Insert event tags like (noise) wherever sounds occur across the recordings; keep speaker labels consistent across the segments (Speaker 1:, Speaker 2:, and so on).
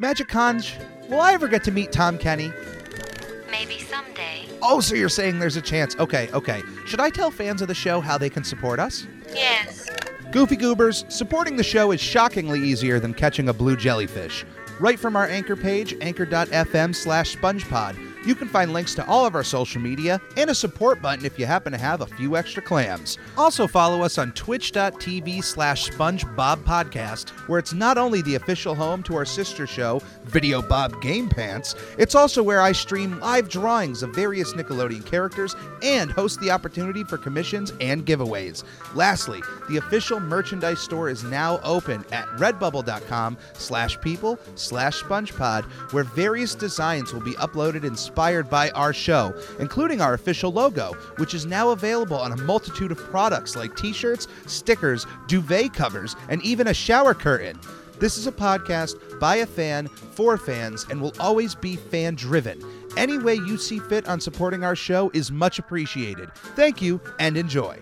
Speaker 1: Magic Conch, will I ever get to meet Tom Kenny?
Speaker 2: Maybe someday.
Speaker 1: Oh, so you're saying there's a chance. Okay, okay. Should I tell fans of the show how they can support us?
Speaker 2: Yes.
Speaker 1: Goofy Goobers, supporting the show is shockingly easier than catching a blue jellyfish. Right from our anchor page, anchor.fm slash spongepod, you can find links to all of our social media and a support button if you happen to have a few extra clams. Also follow us on twitch.tv slash spongebobpodcast, where it's not only the official home to our sister show, Video Bob Game Pants, it's also where I stream live drawings of various Nickelodeon characters and host the opportunity for commissions and giveaways. Lastly, the official merchandise store is now open at redbubble.com slash people slash spongepod, where various designs will be uploaded inspired by our show, including our official logo, which is now available on a multitude of products like t-shirts, stickers, duvet covers, and even a shower curtain. This is a podcast by a fan for fans and will always be fan driven. Any way you see fit on supporting our show is much appreciated. Thank you and enjoy.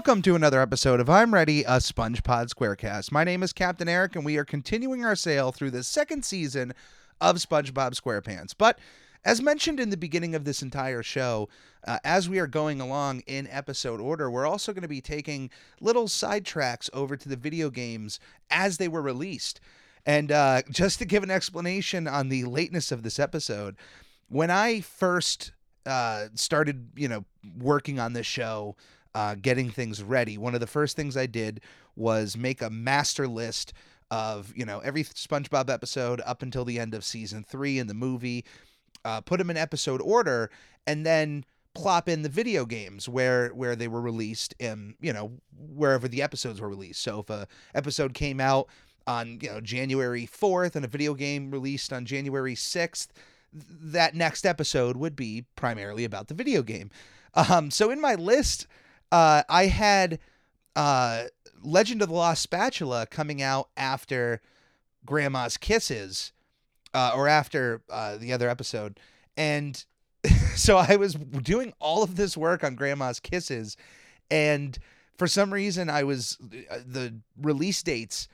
Speaker 1: Welcome to another episode of I'm Ready, a SpongePod Squarecast. My name is Captain Eric, and we are continuing our sail through the second season of SpongeBob SquarePants. But as mentioned in the beginning of this entire show, uh, as we are going along in episode order, we're also going to be taking little sidetracks over to the video games as they were released. And uh, just to give an explanation on the lateness of this episode, when I first uh, started, you know, working on this show, uh, getting things ready, one of the first things I did was make a master list of, you know, every SpongeBob episode up until the end of season three in the movie, uh, put them in episode order, and then plop in the video games where where they were released in you know wherever the episodes were released so if a episode came out on you know January 4th and a video game released on January 6th that next episode would be primarily about the video game. Um, so in my list, uh, I had uh, Legend of the Lost Spatula coming out after Grandma's Kisses, uh, or after uh, the other episode, and (laughs) so I was doing all of this work on Grandma's Kisses, and for some reason I was uh, the release dates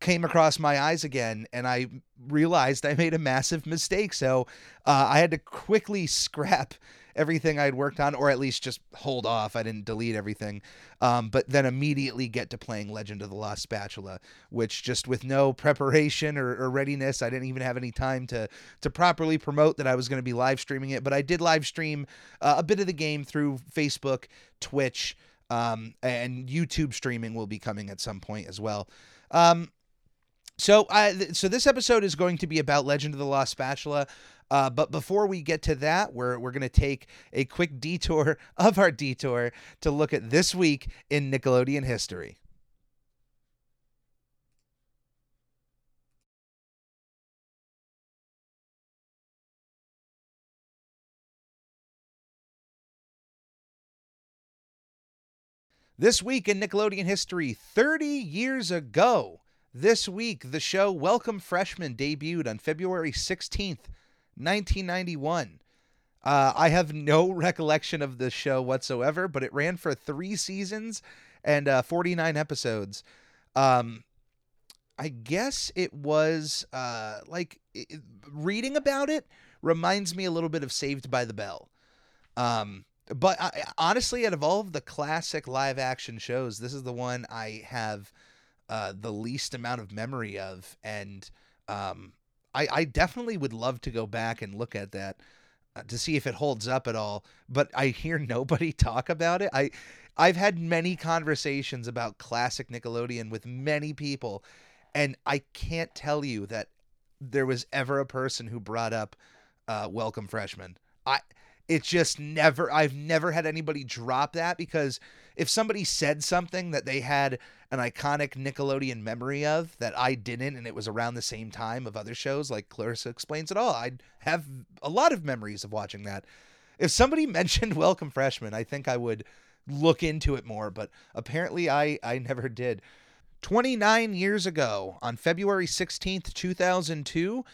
Speaker 1: came across my eyes again and I realized I made a massive mistake. So uh, I had to quickly (laughs) scrap everything I'd worked on, or at least just hold off. I didn't delete everything, um, but then immediately get to playing Legend of the Lost Spatula, which just with no preparation or, or readiness, I didn't even have any time to to properly promote that I was going to be live streaming it. But I did live stream uh, a bit of the game through Facebook, Twitch, um, and YouTube streaming will be coming at some point as well. Um, so, I so this episode is going to be about Legend of the Lost Spatula. Uh, but before we get to that, we're we're going to take a quick detour (laughs) of our detour to look at this week in Nickelodeon history. This week in Nickelodeon history, 30 years ago, this week, the show Welcome Freshmen debuted on February 16th, 1991. Uh, I have no (laughs) recollection of the show whatsoever, but it ran for three seasons and uh, 49 episodes. Um, I guess it was uh, like it, reading about it reminds me a little bit of Saved by the Bell. Um, but I, honestly, out of all of the classic live action shows, this is the one I have uh, the least amount of memory of, and um, I, I definitely would love to go back and look at that uh, to see if it holds up at all. But I hear (laughs) nobody talk about it. I I've had many conversations about classic Nickelodeon with many people, and I can't tell you that there was ever a person who brought up uh, Welcome Freshman. I It just never, I've never had anybody drop that because if somebody said something that they had an iconic Nickelodeon memory of that I didn't, and it was around the same time of other shows like Clarissa Explains It All, I'd have a lot of memories of watching that. If somebody (laughs) mentioned Welcome Freshman, I think I would look into it more, but apparently I, I never did. 29 years ago, on February 16th, 2002,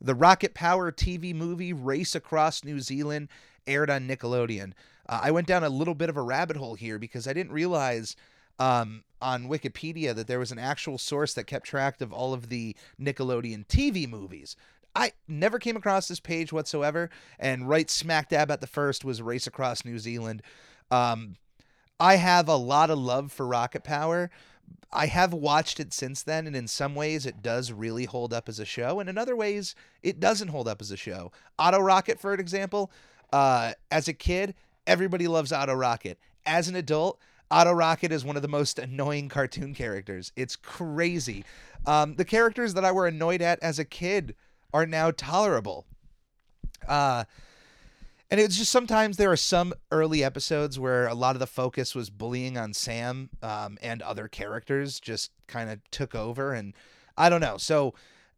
Speaker 1: the Rocket Power TV movie Race Across New Zealand aired on Nickelodeon. Uh, I went down a little bit of a rabbit hole here because I didn't realize um, on Wikipedia that there was an actual source that kept track of all of the Nickelodeon TV movies. I never came across this page whatsoever, and right smack dab at the first was Race Across New Zealand. Um, I have a lot of love for Rocket Power. I have watched it since then, and in some ways, it does really hold up as a show, and in other ways, it doesn't hold up as a show. Otto Rocket, for example, uh, as a kid, everybody loves Otto Rocket. As an adult, Otto Rocket is one of the most annoying cartoon characters. It's crazy. Um, the characters that I were annoyed at as a kid are now tolerable. Uh, and it's just sometimes there are some early episodes where a lot of the focus was bullying on Sam um, and other characters just kind of took over. And I don't know. So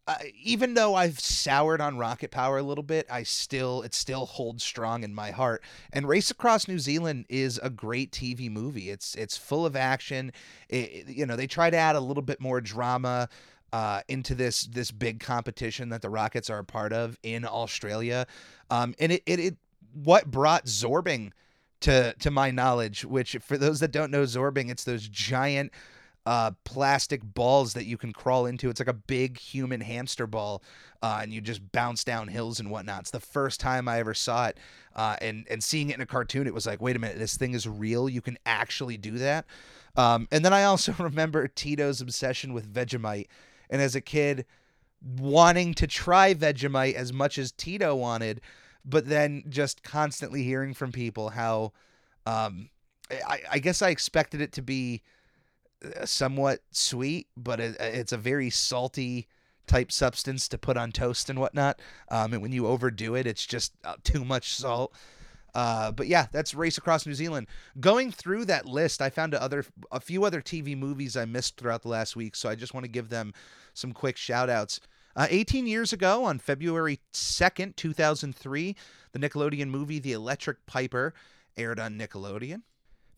Speaker 1: uh, even though I've soured on Rocket Power a little bit, I still it still holds strong in my heart. And Race Across New Zealand is a great TV movie. It's it's full of action. It, you know, they try to add a little bit more drama uh, into this this big competition that the Rockets are a part of in Australia. Um, and it, it it what brought Zorbing to to my knowledge, which for those that don't know Zorbing, it's those giant uh, plastic balls that you can crawl into. It's like a big human hamster ball, uh, and you just bounce down hills and whatnot. It's the first time I ever saw it, uh, and and seeing it in a cartoon, it was like, wait a minute, this thing is real. You can actually do that. Um, and then I also (laughs) remember Tito's obsession with Vegemite, and as a kid, wanting to try Vegemite as much as Tito wanted but then just constantly hearing from people how um, I, I guess I expected it to be somewhat sweet, but it, it's a very salty type substance to put on toast and whatnot. Um, and when you overdo it, it's just uh, too much salt. Uh, but yeah, that's Race Across New Zealand. Going through that list, I found a other a few other TV movies I missed throughout the last week, so I just want to give them some quick shout outs. Uh, 18 years ago, on February 2nd, 2003, the Nickelodeon movie The Electric Piper aired on Nickelodeon.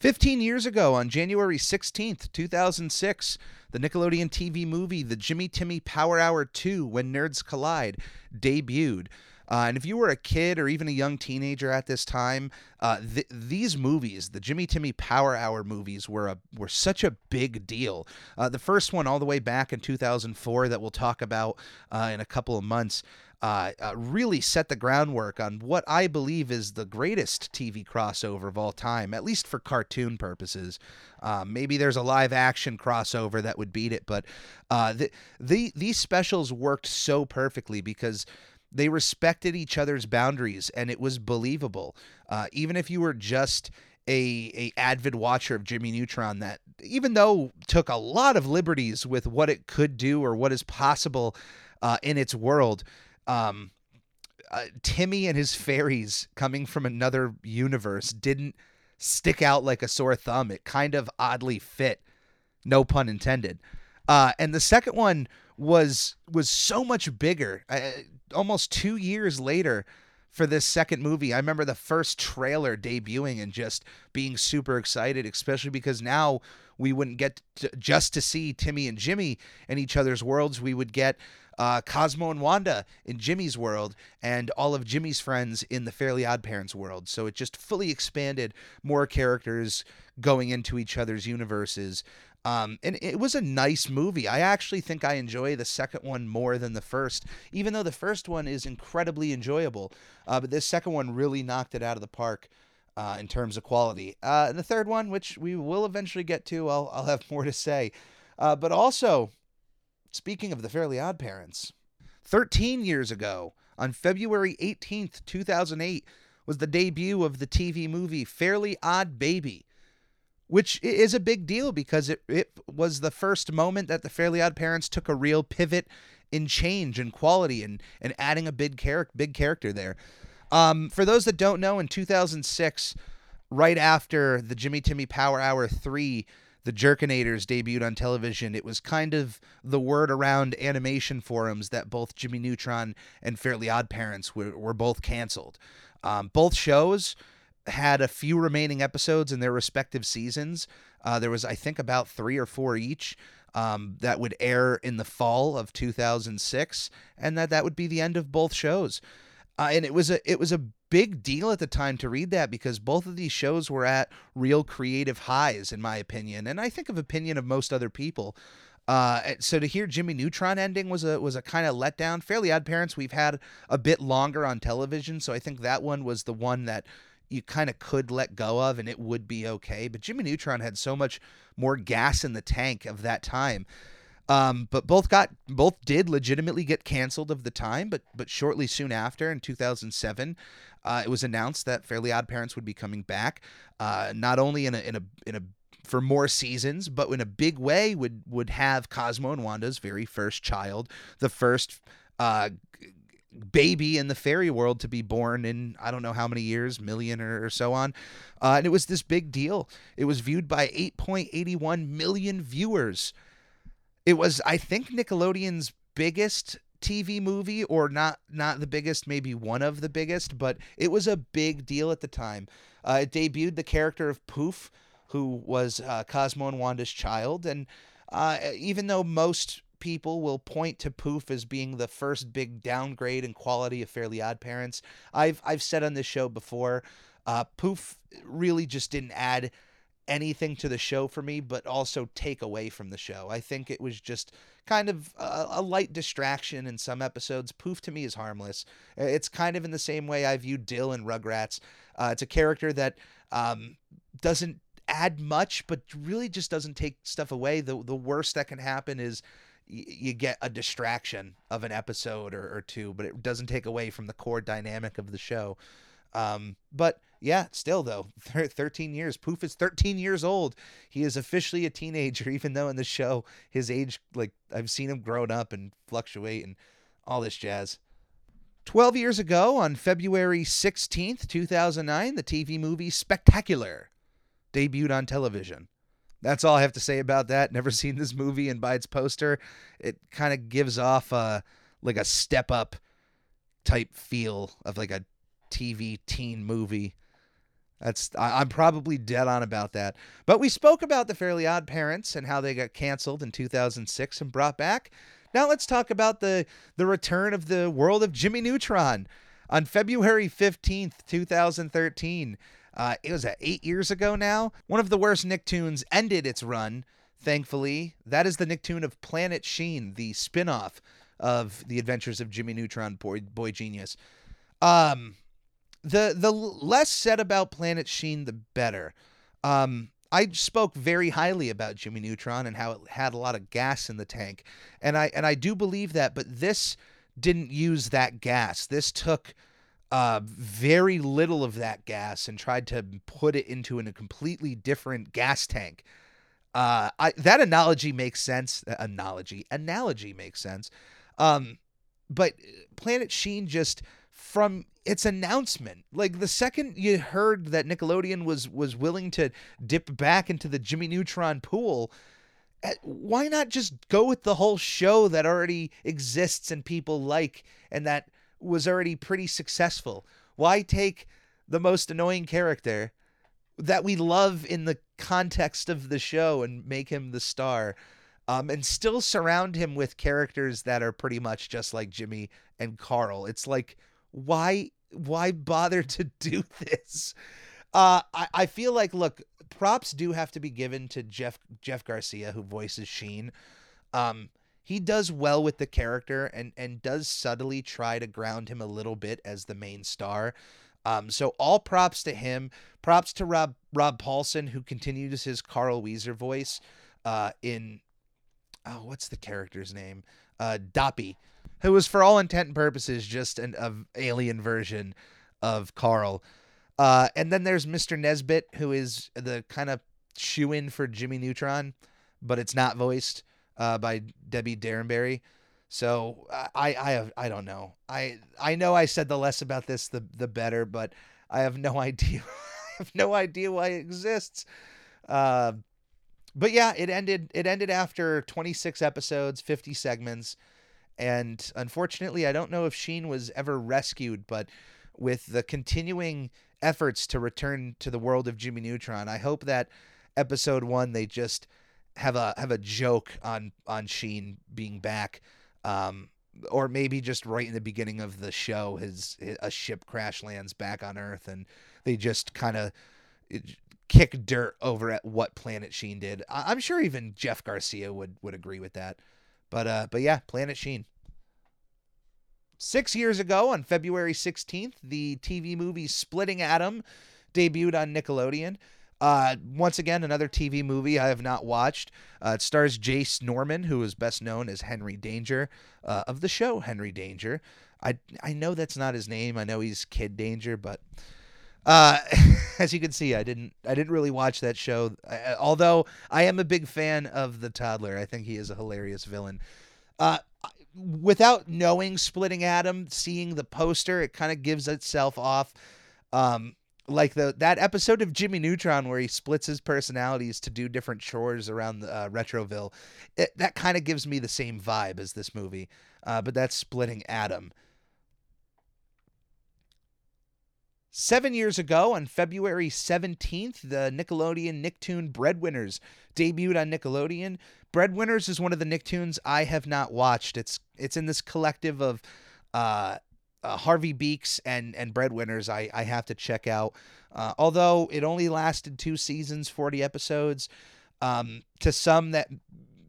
Speaker 1: 15 years ago, on January 16th, 2006, the Nickelodeon TV movie The Jimmy Timmy Power Hour 2 When Nerds Collide debuted. Uh, and if you were a kid or even a young teenager at this time, uh, th- these movies, the Jimmy Timmy Power Hour movies, were a were such a big deal. Uh, the first one, all the way back in 2004, that we'll talk about uh, in a couple of months. Uh, uh, really set the groundwork on what I believe is the greatest TV crossover of all time, at least for cartoon purposes. maybe there's a live action crossover that would beat it, but the, the these specials worked so perfectly because they respected each other's boundaries and it was believable. Uh, even if you were just a, a avid watcher of Jimmy Neutron that even though took a lot of liberties with what it could do or what is possible uh, in its world, um, uh, Timmy and his fairies coming from another universe didn't stick out like a sore thumb. It kind of oddly fit, no pun intended. Uh, and the second one was was so much bigger. Uh, almost two years later for this second movie. I remember the first trailer debuting and just being super excited, especially because now we wouldn't get to, just to see Timmy and Jimmy in each other's worlds. We would get uh, Cosmo and Wanda in Jimmy's world and all of Jimmy's friends in the Fairly Odd Parents world. So it just fully expanded more characters going into each other's universes. Um, and it was a nice movie. I actually think I enjoy the second one more than the first, even though the first one is incredibly enjoyable. Uh, but this second one really knocked it out of the park uh, in terms of quality. Uh, and the third one, which we will eventually get to, I'll, I'll have (laughs) more to say. Uh, but also, speaking of the Fairly Odd Parents, 13 years ago, on February 18th, 2008, was the debut of the TV movie Fairly Odd Baby which is a big deal because it, it was the first moment that the Fairly Odd Parents took a real pivot in change and quality and, and adding a big, char- big character there. Um, for those that don't know, in 2006, right after the Jimmy Timmy Power Hour 3, the Jerkinators debuted on television, it was kind of the word around animation forums that both Jimmy Neutron and Fairly Odd Parents were, were both canceled. Um, both shows had a few remaining episodes in their respective seasons. Uh, there was, I think, about three or four each um, that would air in the fall of 2006, and that that would be the end of both shows. Uh, and it was a it was a big deal at the time to read that because both of these shows were at real creative highs, in my opinion, and I think of opinion of most other people. Uh, so to hear Jimmy Neutron ending was a was a kind of letdown. Fairly Odd Parents we've had a bit longer on television, so I think that one was the one that you kind of could let go of and it would be okay. But Jimmy Neutron had so much more gas in the tank of that time um, but both got both did legitimately get canceled of the time, but but shortly soon after in 2007, uh, it was announced that Fairly Odd Parents would be coming back, uh, not only in a in a in a for more seasons, but in a big way would would have Cosmo and Wanda's very first child, the first uh, baby in the fairy world to be born in I don't know how many years, million or, or so on. Uh, and it was this big deal. It was viewed by 8.81 million viewers it was I think Nickelodeon's biggest TV movie or not not the biggest, maybe one of the biggest, but it was a big deal at the time. Uh, it debuted the character of Poof, who was uh, Cosmo and Wanda's child, and uh, even though most people will point to Poof as being the first big downgrade in quality of Fairly Odd Parents, I've I've said on this show before, uh, Poof really just didn't add anything to the show for me, but also take away from the show. I think it was just kind of a, a, light distraction in some episodes. Poof to me is harmless. It's kind of in the same way I view Dill and Rugrats. Uh, it's a character that um, doesn't add much, but really just doesn't take stuff away. The the worst that can happen is you get a distraction of an episode or, or two, but it doesn't take away from the core dynamic of the show. Um, but yeah, still though, (laughs) 13 years. Poof is 13 years old. He is officially a teenager, (laughs) even though in the show his age, like I've seen him grown up and fluctuate and all this jazz. 12 years ago, on February 16th, 2009, the TV movie Spectacular debuted on television. That's all I have to say about that. (laughs) Never seen this movie, and by its poster, it kind of gives off a, like a step up type feel of like a TV teen movie. That's I, am probably dead on about that. But we spoke about the Fairly Odd Parents and how they got canceled in 2006 and brought back. Now let's talk about the the return of the world of Jimmy Neutron on February 15th, 2013. Uh, it was at eight years ago now. One of the worst Nicktoons ended its run. Thankfully, that is the Nicktoon of Planet Sheen, the spin-off of the Adventures of Jimmy Neutron, Boy, Boy Genius. Um, the the less said about Planet Sheen, the better. Um, I spoke very highly about Jimmy Neutron and how it had a lot of gas in the tank, and I and I do believe that. But this didn't use that gas. This took uh, very little of that gas and tried to put it into in a completely different gas tank. Uh, I, that analogy makes sense. Analogy analogy makes sense. Um, but Planet Sheen just from its announcement. Like the second you heard that Nickelodeon was was willing to dip back into the Jimmy Neutron pool, eh, why not just go with the whole show that already exists and people like and that was already pretty successful? Why take the most annoying character that we love in the context of the show and make him the star? Um, and still surround him with characters that are pretty much just like Jimmy and Carl. It's like, why why bother to (laughs) do this? Uh, I, I feel like look, props do have to be given to Jeff Jeff Garcia who voices Sheen. Um, he does well with the character and and does subtly try to ground him a little bit as the main star. Um, so all props to him. Props to Rob Rob Paulsen who continues his Carl Wheezer voice uh, in oh what's the character's name? Uh, Doppy who was for all intent and purposes just an alien version of Carl. Uh, and then there's Mr. Nesmith, who is the kind of shoe in for Jimmy Neutron, but it's not voiced uh, by Debi Derryberry. So I I have I don't know. I I know I said the less about this the the better, but I have no (laughs) idea. I have no idea why it exists. Uh, but yeah, it ended it ended after 26 episodes, 50 segments, and unfortunately, I don't know if Sheen was ever rescued, but with the continuing efforts to return to the world of Jimmy Neutron, I hope that episode 1 they just have a have a joke on on Sheen being back. Um, or maybe just right in the beginning of the show, his, a ship crash lands back on Earth, and they just kind of kick dirt over at what Planet Sheen did. I- am sure even Jeff Garcia would would agree with that. But uh, but yeah, Planet Sheen. Six years ago, on February 16th, the TV movie Splitting Atom debuted on Nickelodeon. Uh, once again, another TV movie I have not watched. Uh, it stars Jace Norman, who is best known as Henry Danger uh, of the show Henry Danger. I I know that's not his name. I know he's Kid Danger, but uh, (laughs) as you can see, I didn't I didn't really watch that show. I, although I am a big fan of the toddler. I think he is a hilarious villain. Uh, without knowing Splitting Atom, seeing the poster, it kind of gives itself off. Um, like the that episode of Jimmy Neutron where he splits his personalities to do different chores around the, uh, Retroville, it, that kind of gives me the same vibe as this movie. Uh, but that's splitting Atom. Seven years ago, on February 17th, the Nickelodeon Nicktoon Breadwinners debuted on Nickelodeon. Breadwinners is one of the Nicktoons I have not watched. It's it's in this collective of uh, uh, Harvey Beaks and and Breadwinners I I have to check out. Uh, although it only lasted two seasons, forty episodes, um, to some that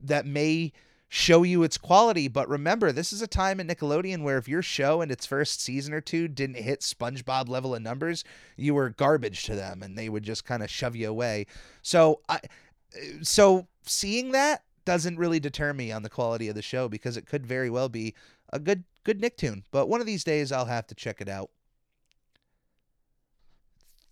Speaker 1: that may show you its quality. But remember, this is a time at Nickelodeon where if your show in its first season or two didn't hit SpongeBob level of numbers, you were garbage to them, and they would just kind of shove you away. So I, so seeing that doesn't really deter me on the quality of the show because it could very well be a good good Nicktoon. But one of these days I'll have to check it out.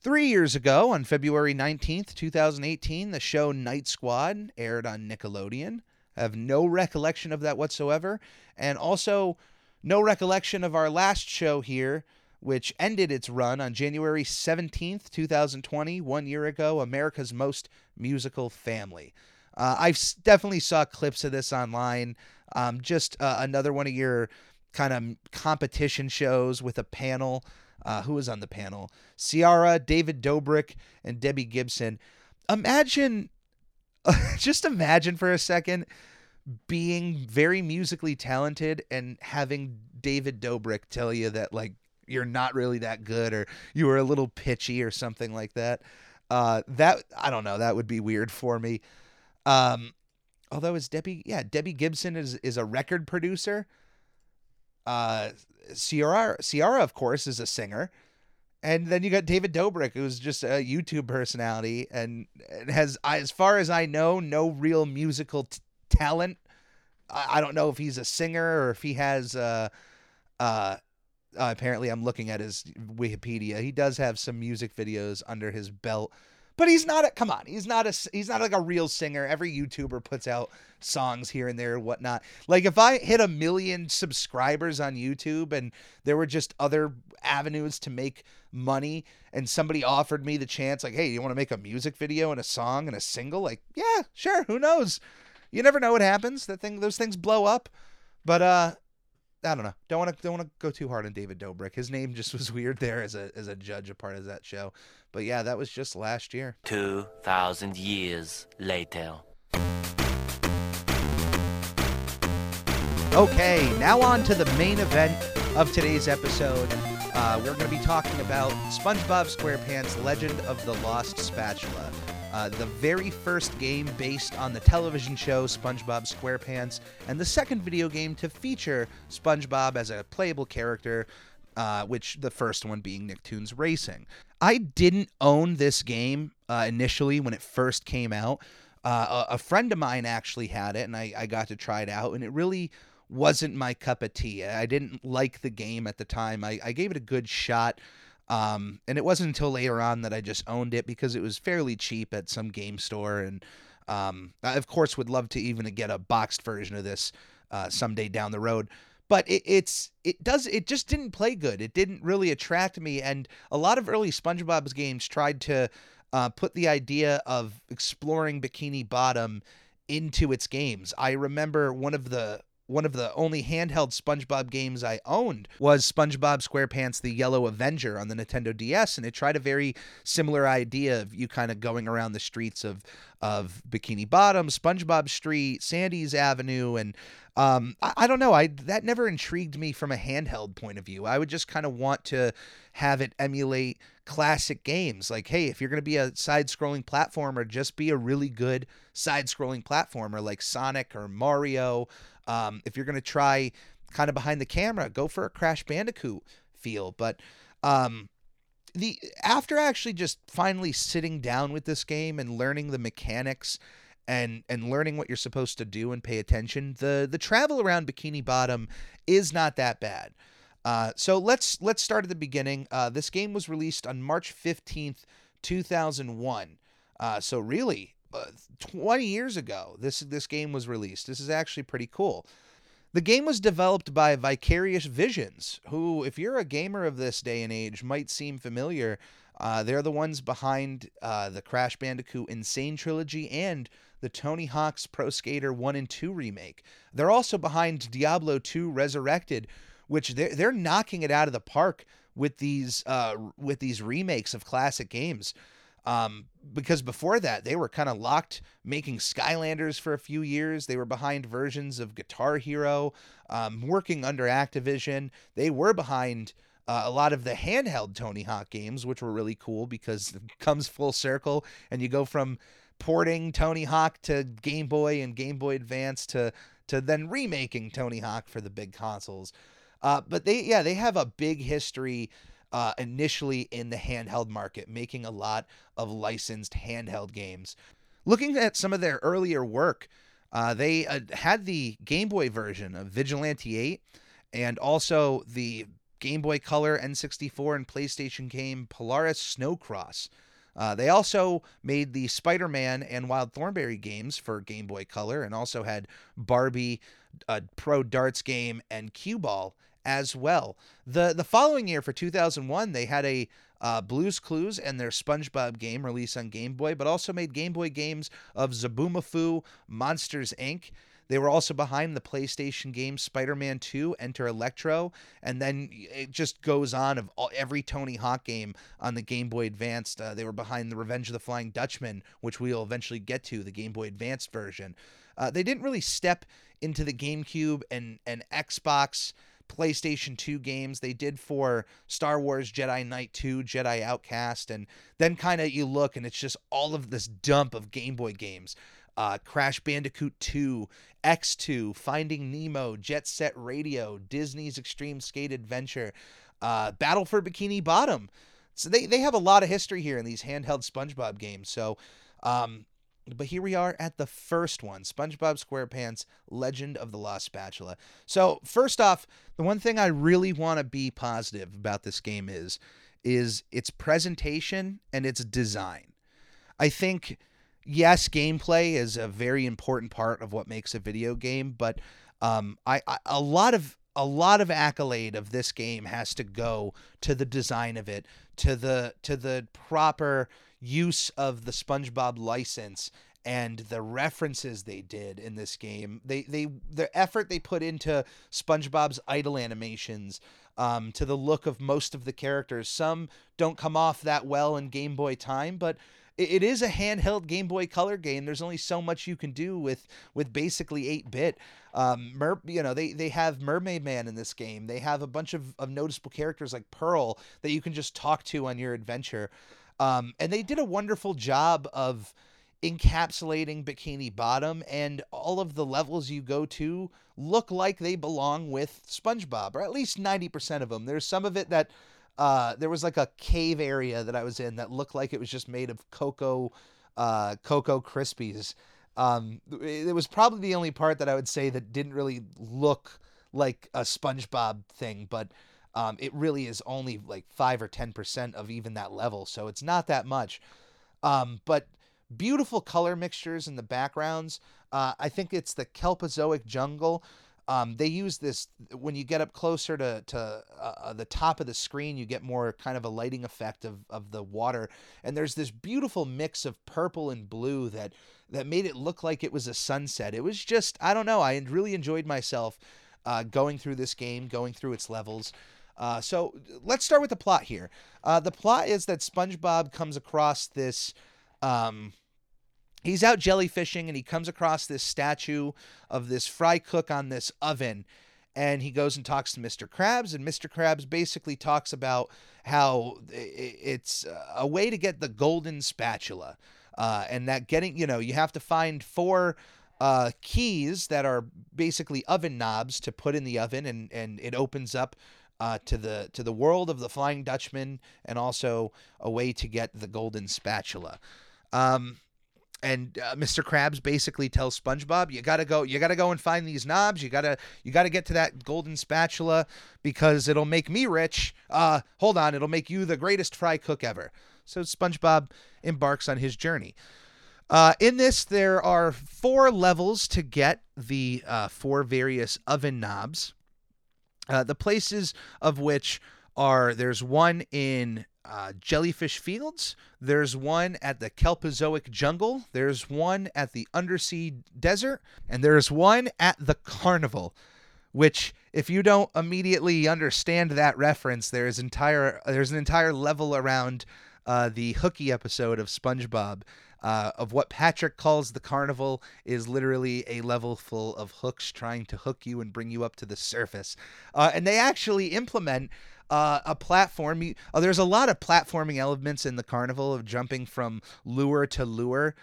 Speaker 1: Three years ago, on February 19th, 2018, the show Knight Squad aired on Nickelodeon. I have no recollection of that whatsoever. And also, no recollection of our last show here, which ended its run on January 17th, 2020, one year ago, America's Most Musical Family. Uh, I definitely saw clips of this online. Um, just uh, another one of your kind of competition shows with a panel. Uh, who was on the panel? Ciara, David Dobrik, and Debbie Gibson. Imagine, (laughs) just imagine for a second being very musically talented and having David Dobrik tell you that like you're not really that good or you were a little pitchy or something like that. Uh, that I don't know. That would be weird for me. Um, although is Debbie, yeah, Debbie Gibson is is a record producer. Uh, Ciara, Ciara, of course, is a singer. And then you got David Dobrik, who's just a YouTube personality and, and has, as far as I know, no real musical t- talent. I, I, don't know if he's a singer or if he has. Uh, uh, apparently, I'm looking at his Wikipedia. He does have some music videos under his belt but he's not a come on he's not a he's not like a real singer. Every youtuber puts out songs here and there and whatnot. Like if i hit a million subscribers on youtube and there were just other avenues to make money and somebody offered me the chance like hey you want to make a music video and a song and a single? Like yeah sure who knows? You never know what happens. That thing those things blow up. But uh I don't know. Don't want to don't want to go too hard on David Dobrik. His name just was (laughs) weird there as a as a judge, a part of that show. But yeah, that was just last year.
Speaker 3: 2,000 years later.
Speaker 1: Okay, now on to the main event of today's episode. Uh, we're going to be talking about SpongeBob SquarePants Legend of the Lost Spatula. Uh, the very first game based on the television show SpongeBob SquarePants, and the second video game to feature SpongeBob as a playable character uh, which the first one being Nicktoons Racing. I didn't own this game uh, initially when it first came out. Uh, a, a, friend of mine actually had it, and I, I got to try it out, and it really wasn't my cup of tea. I didn't like the game at the time. I, I gave it a good shot. Um, and it wasn't until later on that I just owned it because it was fairly cheap at some game store. And um, I, of course, would love to even get a boxed version of this uh, someday down the road. But it, it's it does it just didn't play good. It didn't really attract me, and a lot of early SpongeBob's games tried to uh, put the idea of exploring Bikini Bottom into its games. I remember one of the one of the only handheld SpongeBob games I owned was SpongeBob SquarePants The Yellow Avenger on the Nintendo DS and it tried a very similar idea of you kind of going around the streets of of Bikini Bottom, SpongeBob Street, Sandy's Avenue and um, I, I don't know. I that never intrigued me from a handheld point of view. I would just kind of want to have it emulate classic games. Like, hey, if you're going to be a side-scrolling platformer, just be a really good side-scrolling platformer like Sonic or Mario. Um, if you're going to try kind of behind the camera, go for a Crash Bandicoot feel. But um, the after actually just finally sitting down with this game and learning the mechanics and and learning what you're supposed to do and pay attention, the the travel around Bikini Bottom is not that bad. Uh, so let's let's start at the beginning. Uh, this game was released on March fifteenth, two thousand one. Uh, so really, uh, twenty years ago, this this game was released. This is actually pretty cool. The game was developed by Vicarious Visions, who, if you're a gamer of this day and age, might seem familiar. Uh, they're the ones behind uh, the Crash Bandicoot N. Sane trilogy and the Tony Hawk's Pro Skater 1 and 2 remake. They're also behind Diablo 2 Resurrected, which they're, they're knocking it out of the park with these uh, with these remakes of classic games. Um, because before that, they were kind of locked making Skylanders for a few years. They were behind versions of Guitar Hero, um, working under Activision. They were behind uh, a lot of the handheld Tony Hawk games, which were really cool because it (laughs) comes full circle and you go from porting Tony Hawk to Game Boy and Game Boy Advance to to then remaking Tony Hawk for the big consoles. Uh, but they, yeah, they have a big history uh, initially in the handheld market, making a lot of licensed handheld games. Looking at some of their earlier work, uh, they uh, had the Game Boy version of Vigilante 8 and also the Game Boy Color N64 and PlayStation game Polaris SnoCross. Uh, they also made the Spider Man and Wild Thornberry games for Game Boy Color and also had Barbie, a Pro Darts game, and Cue Ball as well. The the following year for 2001, they had a uh, Blues Clues and their SpongeBob game released on Game Boy, but also made Game Boy games of Zoboomafoo, Monsters Inc. They were also behind the PlayStation game Spider Man 2 Enter Electro, and then it just goes on of all, every Tony Hawk game on the Game Boy Advanced. Uh, they were behind the Revenge of the Flying Dutchman, which we'll eventually get to, the Game Boy Advanced version. Uh, they didn't really step into the GameCube and, and Xbox. PlayStation 2 games. They did for Star Wars Jedi Knight 2, Jedi Outcast, and then kind of you look and it's just all of this dump of Game Boy games. Uh, Crash Bandicoot 2, X2, Finding Nemo, Jet Set Radio, Disney's Extreme Skate Adventure, uh, Battle for Bikini Bottom. So they, they have a lot of history here in these handheld SpongeBob games. So, um, but here we are at the first one SpongeBob SquarePants Legend of the Lost Spatula. So, first off, the one thing I really want to be positive about this game is is its presentation and its design. I think yes, gameplay is a very important part of what makes a video game, but um, I, I a lot of a lot of accolade of this game has to go to the design of it, to the to the proper use of the SpongeBob license and the references they did in this game. They they the effort they put into SpongeBob's idle animations, um, to the look of most of the characters. Some don't come off that well in Game Boy time, but it, is a handheld Game Boy Color game. There's only so much you can do with with basically eight bit. Um, Mer, you know, they they have Mermaid Man in this game. They have a bunch of, of noticeable characters like Pearl that you can just talk to on your adventure. Um, and they did a wonderful job of encapsulating Bikini Bottom, and all of the levels you go to look like they belong with SpongeBob, or at least 90% of them. There's some of it that uh, there was like a cave area that I was in that looked like it was just made of cocoa, uh, cocoa crispies. Um, it was probably the only part that I would say that didn't really look like a SpongeBob thing, but um, it really is only like five or ten percent of even that level, so it's not that much. Um, but beautiful color mixtures in the backgrounds. Uh, I think it's the Kelpozoic jungle. Um, they use this when you get up closer to to uh, uh, the top of the screen, you get more kind of a lighting effect of of the water, and there's this beautiful mix of purple and blue that that made it look like it was a sunset. It was just I don't know. I really enjoyed myself uh, going through this game, going through its levels. Uh, so let's start with the plot here. Uh, the plot is that SpongeBob comes across this. Um, he's out jellyfishing and he comes across this statue of this fry cook on this oven and he goes and talks to Mr. Krabs and Mr. Krabs basically talks about how it's a way to get the golden spatula uh, and that getting you know you have to find four uh, keys that are basically oven knobs to put in the oven and and it opens up uh, to the to the world of the Flying Dutchman and also a way to get the golden spatula. Um, and uh, Mr. Krabs basically tells SpongeBob, "You gotta go. You gotta go and find these knobs. You gotta. You gotta get to that golden spatula because it'll make me rich. Uh, hold on, it'll make you the greatest fry cook ever." So SpongeBob embarks on his journey. Uh, in this, there are four levels to get the uh, four various oven knobs. Uh, the places of which are there's one in uh, Jellyfish Fields. There's one at the Kelpozoic Jungle. There's one at the Undersea Desert. And there's one at the Carnival, which, if you don't immediately understand that reference, there's entire there's an entire level around uh, the hooky episode of SpongeBob. Uh, of what Patrick calls the carnival is literally a level full of hooks trying to hook you and bring you up to the surface. Uh, and they actually implement uh, a platform. You, oh, there's a lot of platforming elements in the carnival of jumping from lure to lure.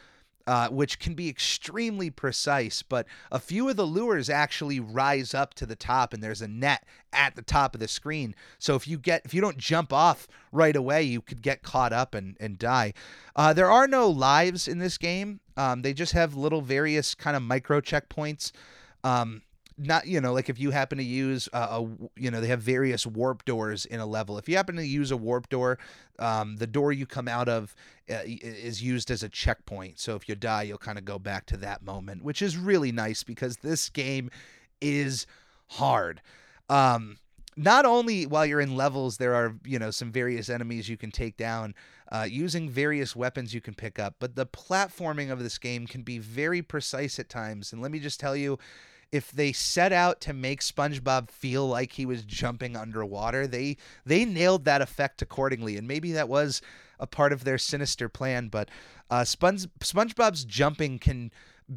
Speaker 1: Uh, which can be extremely precise, but a few of the lures actually rise up to the top, and there's a net at the top of the screen. So if you get if you don't jump off right away, you could get caught up and and die. Uh, there are no lives in this game. Um, they just have little various kind of micro checkpoints. Um, not you know like if you happen to use a, you know they have various warp doors in a level. If you happen to use a warp door um, the door you come out of uh, is used as a checkpoint. So if you die you'll kind of go back to that moment which is really nice because this game is hard. Um, not only while you're in levels there are you know some various enemies you can take down uh, using various weapons you can pick up but the platforming of this game can be very precise at times. And let me just tell you if they set out to make SpongeBob feel like he was jumping underwater, they they nailed that effect accordingly, and maybe that was a part of their sinister plan. But uh, Sponge, SpongeBob's jumping can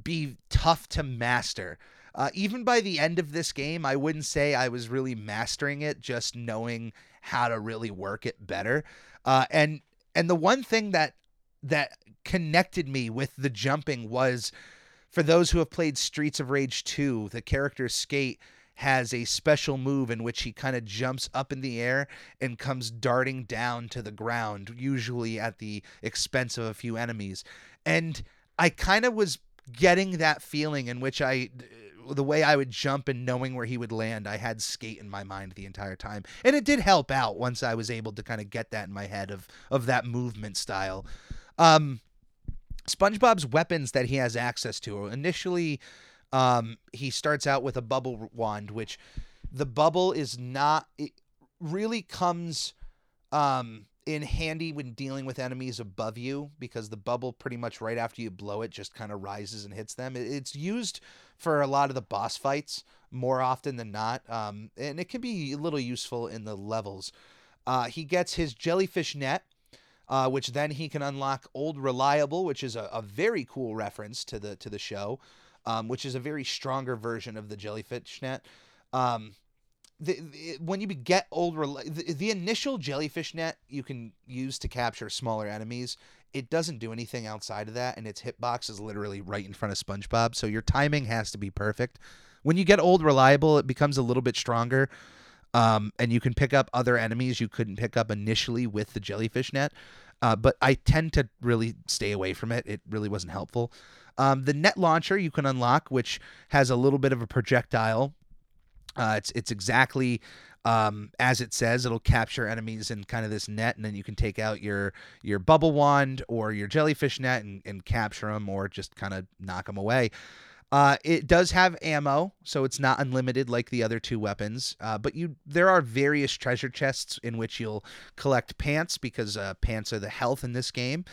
Speaker 1: be tough to master. Uh, even by the end of this game, I wouldn't say I was really mastering it, just knowing how to really work it better. Uh, and and the one thing that that connected me with the jumping was for those who have played Streets of Rage 2, the character Skate has a special move in which he kind of jumps up in the air and comes darting down to the ground, usually at the expense of a few enemies. And I kind of was getting that feeling in which I the way I would jump and knowing where he would land, I had skate in my mind the entire time. And it did help out once I was able to kind of get that in my head of of that movement style. Um SpongeBob's weapons that he has access to. Initially, um, he starts out with a bubble wand, which the bubble is not. It really comes um, in handy when dealing with enemies above you because the bubble, pretty much right after you blow it, just kind of rises and hits them. It's used for a lot of the boss fights more often than not, um, and it can be a little useful in the levels. Uh, he gets his jellyfish net, uh, which then he can unlock Old Reliable, which is a, a very cool reference to the to the show, um, which is a very stronger version of the jellyfish net. Um, the, the, when you get old the, the initial jellyfish net you can use to capture smaller enemies it doesn't do anything outside of that and its hitbox is literally right in front of spongebob so your timing has to be perfect when you get old reliable it becomes a little bit stronger um, and you can pick up other enemies you couldn't pick up initially with the jellyfish net. Uh, but I tend to really stay away from it. It really wasn't helpful. Um, the net launcher you can unlock, which has a little bit of a projectile. Uh, it's it's exactly um, as it says. It'll capture enemies in kind of this net, and then you can take out your your bubble wand or your jellyfish net and, and capture them, or just kind of knock them away. Uh, it does have ammo, so it's not unlimited like the other two weapons. Uh, but you, there are various treasure chests in which you'll collect pants because uh, pants are the health in this game,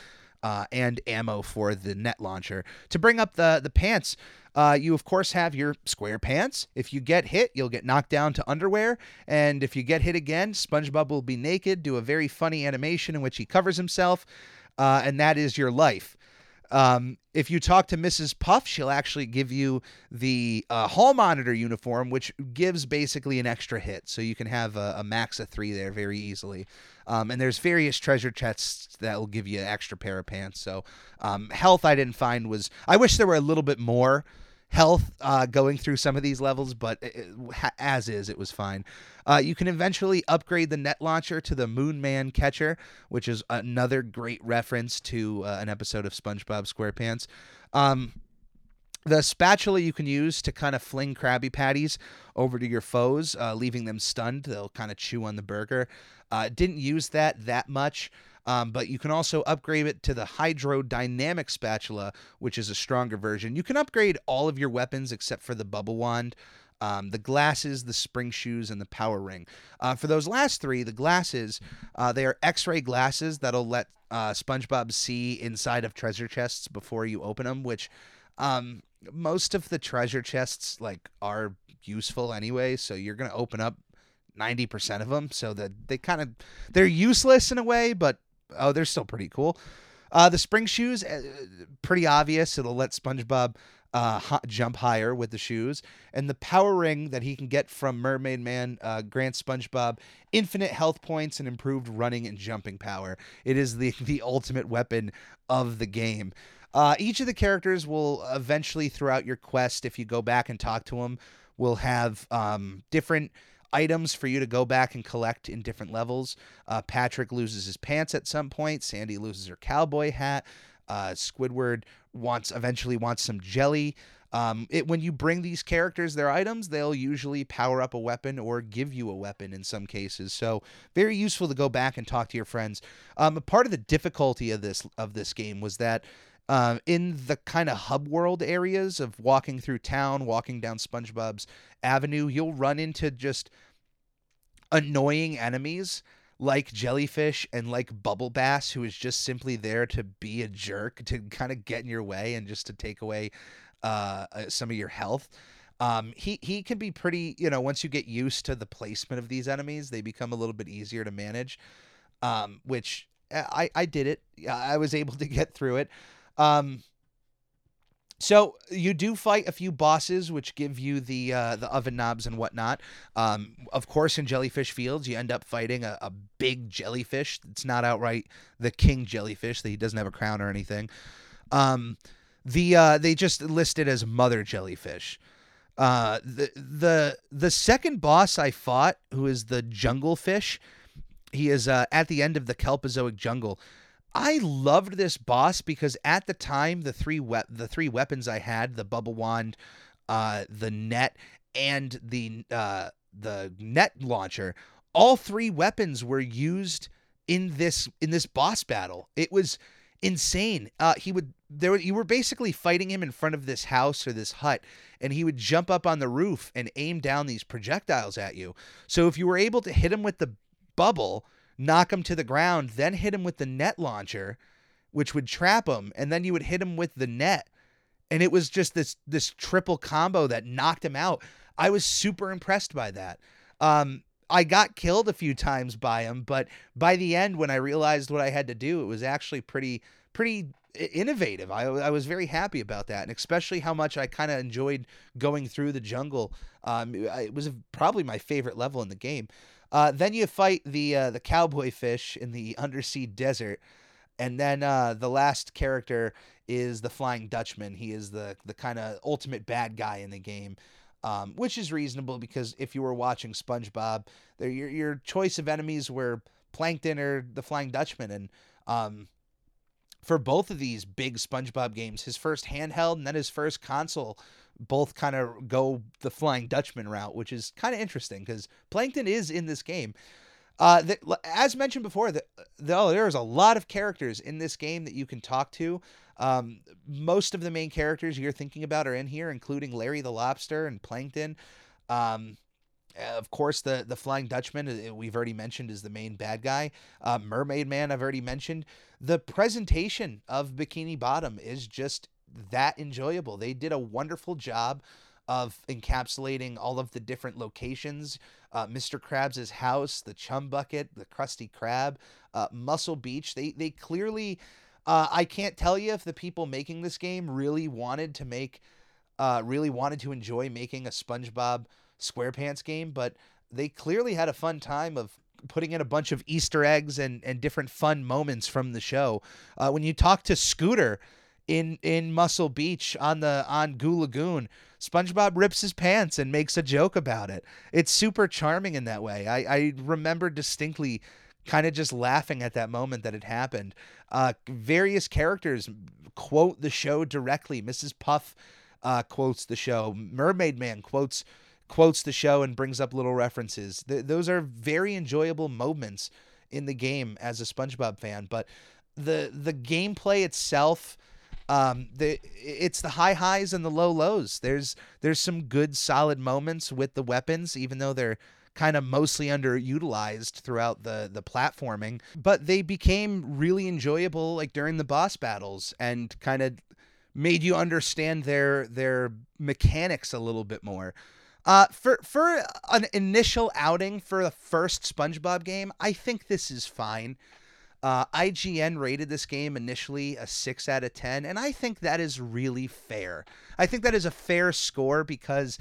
Speaker 1: uh, and ammo for the net launcher. To bring up the the pants, uh, you of course have your square pants. If you get hit, you'll get knocked down to underwear, and if you get hit again, SpongeBob will be naked, do a very funny animation in which he covers himself, uh, and that is your life. Um, if you talk to Mrs. Puff, she'll actually give you the uh, hall monitor uniform, which gives basically an extra hit. So you can have a, a max of three there very easily. Um, and there's various treasure chests that will give you an extra pair of pants. So um, health I didn't find was. I wish there were a little bit more health uh, going through some of these levels, but it, as is, it was fine. Uh, you can eventually upgrade the net launcher to the Moon Man Catcher, which is another great reference to uh, an episode of SpongeBob SquarePants. Um, the spatula you can use to kind of fling Krabby Patties over to your foes, uh, leaving them stunned. They'll kind of chew on the burger. Uh, didn't use that that much. Um, but you can also upgrade it to the hydrodynamic spatula, which is a stronger version. You can upgrade all of your weapons except for the bubble wand. Um, the glasses, the spring shoes, and the power ring. Uh, for those last three, the glasses, uh, they are x ray glasses that'll let uh, SpongeBob see inside of treasure chests before you open them, which um, most of the treasure chests like are useful anyway. So you're going to open up 90% of them so that they kind of they're useless in a way but oh they're still pretty cool. Uh, the spring shoes uh, pretty obvious. It'll let spongebob uh, jump higher with the shoes. And the power ring that he can get from mermaid man uh, grants spongebob infinite health points and improved running and jumping power. It is the the ultimate weapon of the game. Uh, each of the characters will eventually throughout your quest if you go back and talk to them will have um, different items for you to go back and collect in different levels. Uh, Patrick loses his pants at some point. Sandy loses her cowboy hat. Uh, Squidward wants eventually wants some jelly. Um, it, when you bring these characters their items, they'll usually power up a weapon or give you a weapon in some cases. So very useful to go back and talk to your friends. Um, part of the difficulty of this of this game was that uh, in the kind of hub world areas of walking through town, walking down SpongeBob's Avenue, you'll run into just annoying enemies like jellyfish and like bubble bass who is just simply there to be a jerk to kind of get in your way and just to take away uh, uh, some of your health. Um, he he can be pretty you know once you get used to the placement of these enemies they become a little bit easier to manage. Um, which uh, I, I did it. I was able to get through it um, so you do fight a few bosses, which give you the uh, the oven knobs and whatnot. Um, of course, in Jellyfish Fields, you end up fighting a, a big jellyfish. It's not outright the king jellyfish; that he doesn't have a crown or anything. Um, the uh, they just listed as mother jellyfish. Uh, the the the second boss I fought, who is the jungle fish, he is uh, at the end of the Kelpozoic jungle. I loved this boss because at the time the three we- the three weapons I had, the bubble wand, uh, the net, and the uh, the net launcher, all three weapons were used in this in this boss battle. It was insane. Uh, he would there you were basically fighting him in front of this house or this hut, and he would jump up on the roof and aim down these projectiles at you. So if you were able to hit him with the bubble knock him to the ground, then hit him with the net launcher, which would trap him, and then you would hit him with the net. And it was just this this triple combo that knocked him out. I was super impressed by that. Um, I got killed a few times by him, but by the end, when I realized what I had to do, it was actually pretty pretty innovative. I, I was very happy about that, and especially how much I kind of enjoyed going through the jungle. Um, it was probably my favorite level in the game. Uh, then you fight the uh, the cowboy fish in the (laughs) undersea desert, and then uh, the last character is the Flying Dutchman. He is the the kind of ultimate bad guy in the game, um, which is reasonable because if you were watching SpongeBob, your your choice of enemies were Plankton or the Flying Dutchman, and um, for both of these big SpongeBob games, his first handheld and then his first console both kind of go the Flying Dutchman route, which is kind of interesting because Plankton is in this game. Uh, the, as mentioned before, the, the, oh, there's a lot of characters in this game that you can talk to. Um, most of the main characters you're thinking about are in here, including Larry the Lobster and Plankton. Um, of course, the the Flying Dutchman uh, we've already mentioned is the main bad guy. Uh, Mermaid Man I've already mentioned. The presentation of Bikini Bottom is just that enjoyable. They did a wonderful job of encapsulating all of the different locations. Uh, Mr. Krabs' house, the Chum Bucket, the Krusty Krab, uh, Muscle Beach. They they clearly. Uh, I can't tell you if the people making this game really wanted to make, uh, really wanted to enjoy making a SpongeBob SquarePants game, but they clearly had a fun time of putting in a bunch of Easter eggs and, and different fun moments from the show. Uh, when you talk to Scooter in in Muscle Beach on the on Goo Lagoon, SpongeBob rips his pants and makes a joke about it. It's super charming in that way. I, I remember distinctly kind of just laughing at that moment that it happened. Uh, various characters quote the show directly. Mrs. Puff uh, quotes the show. Mermaid Man quotes quotes the show and brings up little references. Th- those are very enjoyable moments in the game as a SpongeBob fan. But the the gameplay itself, um, the it's the high highs and the low lows. There's there's some good solid moments with the weapons, even though they're kind of mostly underutilized throughout the the platforming but they became really enjoyable like during the boss battles and kind of made you understand their their mechanics a little bit more uh, for for an initial outing for the first SpongeBob game, I think this is fine. Uh, IGN rated this game initially a six out of ten, and I think that is really fair. I think that is a fair score because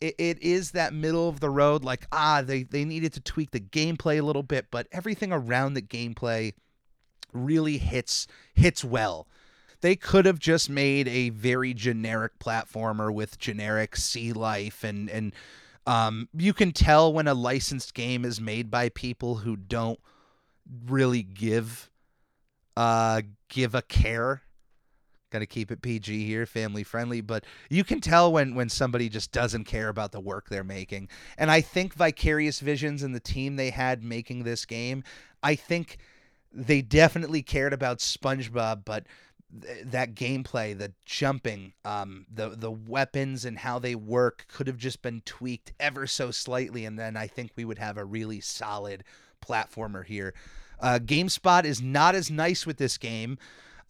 Speaker 1: it, it is that middle of the road. Like ah, they they needed to tweak the gameplay a little bit, but everything around the gameplay really hits hits well they could have just made a very generic platformer with generic sea life and and um, you can tell when a licensed game is made by people who don't really give uh give a care got to keep it PG here, family friendly, but you can tell when when somebody just doesn't care about the work they're making. And I think Vicarious Visions and the team they had making this game, I think they definitely cared about SpongeBob, but th- that gameplay, the jumping, um, the the weapons and how they work could have just been tweaked ever so slightly, and then I think we would have a really solid platformer here. Uh, GameSpot is not as nice with this game.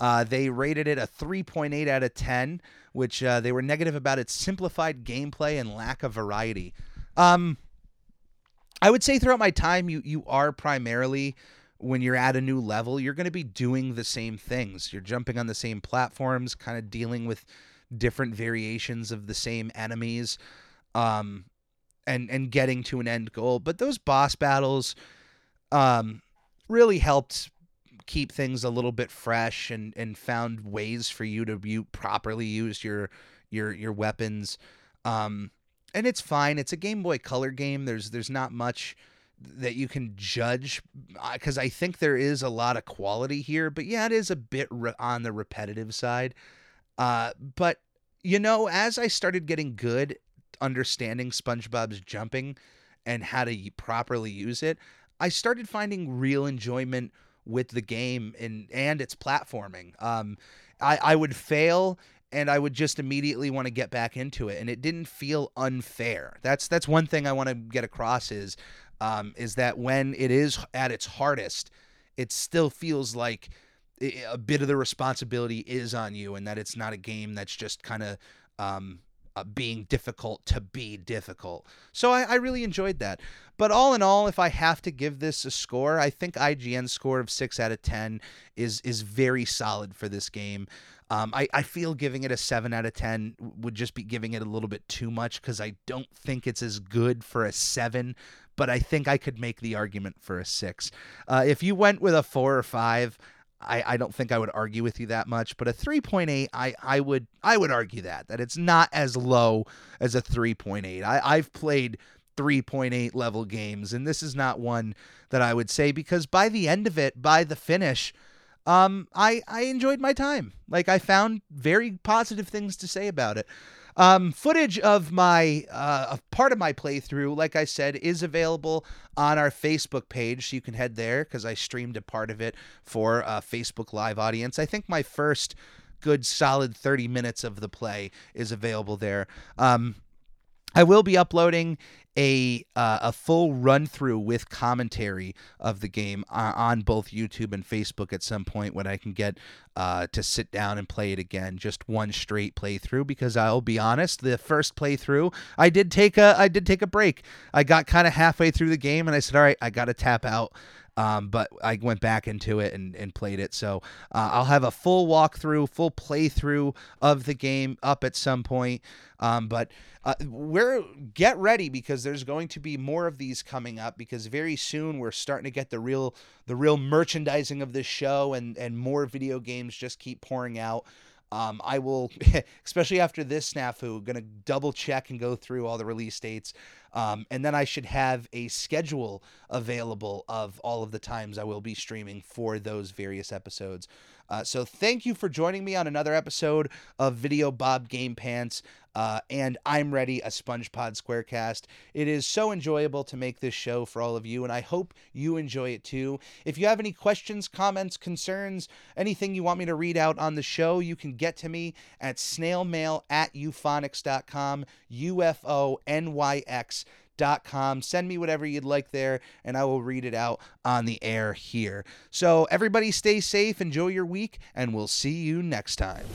Speaker 1: Uh, they rated it a 3.8 out of 10, which uh, they were negative about its simplified gameplay and lack of variety. Um, I would say throughout my time, you you are primarily when you're at a new level, you're going to be doing the same things. You're jumping on the same platforms, kind of dealing with different variations of the same enemies, um, and and getting to an end goal. But those boss battles, um, really helped keep things a little bit fresh and and found ways for you to you properly use your your your weapons. Um, and it's fine. It's a Game Boy Color game. There's there's not much that you can judge because I think there is a lot of quality here, but yeah, it is a bit re- on the repetitive side. Uh, but you know, as I started getting good understanding SpongeBob's jumping and how to properly use it, I started finding real enjoyment with the game and and its platforming. Um, I I would fail and I would just immediately want to get back into it, and it didn't feel unfair. That's that's one thing I want to get across is um, is that when it is at its hardest, it still feels like a bit of the responsibility is on you, and that it's not a game that's just kind of um, uh, being difficult to be difficult. So I, I really enjoyed that. But all in all, if I have to give this a score, I think IGN's score of six out of ten is is very solid for this game. Um, I, I feel giving it a 7 out of 10 would just be giving it a little bit too much because I don't think it's as good for a 7, but I think I could make the argument for a 6. Uh, if you went with a 4 or 5, I, I don't think I would argue with you that much, but a 3.8, I, I would I would argue that that it's not as low as a 3.8. I, I've played 3.8 level games, and this is not one that I would say because by the end of it, by the finish, um, I I enjoyed my time. Like I found very positive things to say about it. Um, footage of my uh, of part of my playthrough, like I said, is available on our Facebook page, so you can head there because I streamed a part of it for a Facebook Live audience. I think my first good solid 30 minutes of the play is available there. Um, I will be uploading a uh, a full run through with commentary of the game uh, on both YouTube and Facebook at some point when I can get uh, to sit down and play it again, just one straight playthrough. Because I'll be honest, the first playthrough I did take a I did take a break. I got kind of halfway through the game and I said, all right, I got to tap out. Um, but I went back into it and, and played it. So uh, I'll have a full walkthrough, full playthrough of the game up at some point. Um, but uh, we're get ready because there's going to be more of these coming up because very soon we're starting to get the real the real merchandising of this show and and more video games just keep pouring out. Um, I will, (laughs) especially after this snafu, going to double check and go through all the release dates. Um, and then I should have a schedule available of all of the times I will be streaming for those various episodes. Uh, so thank you for joining me on another episode of Video Bob Game Pants. Uh, and I'm ready, a SpongePod Squarecast. It is so enjoyable to make this show for all of you, and I hope you enjoy it too. If you have any questions, comments, concerns, anything you want me to read out on the show, you can get to me at snailmail at ufonyx.com, U F O N Y X com. Send me whatever you'd like there, and I will read it out on the air here. So, everybody stay safe, enjoy your week, and we'll see you next time.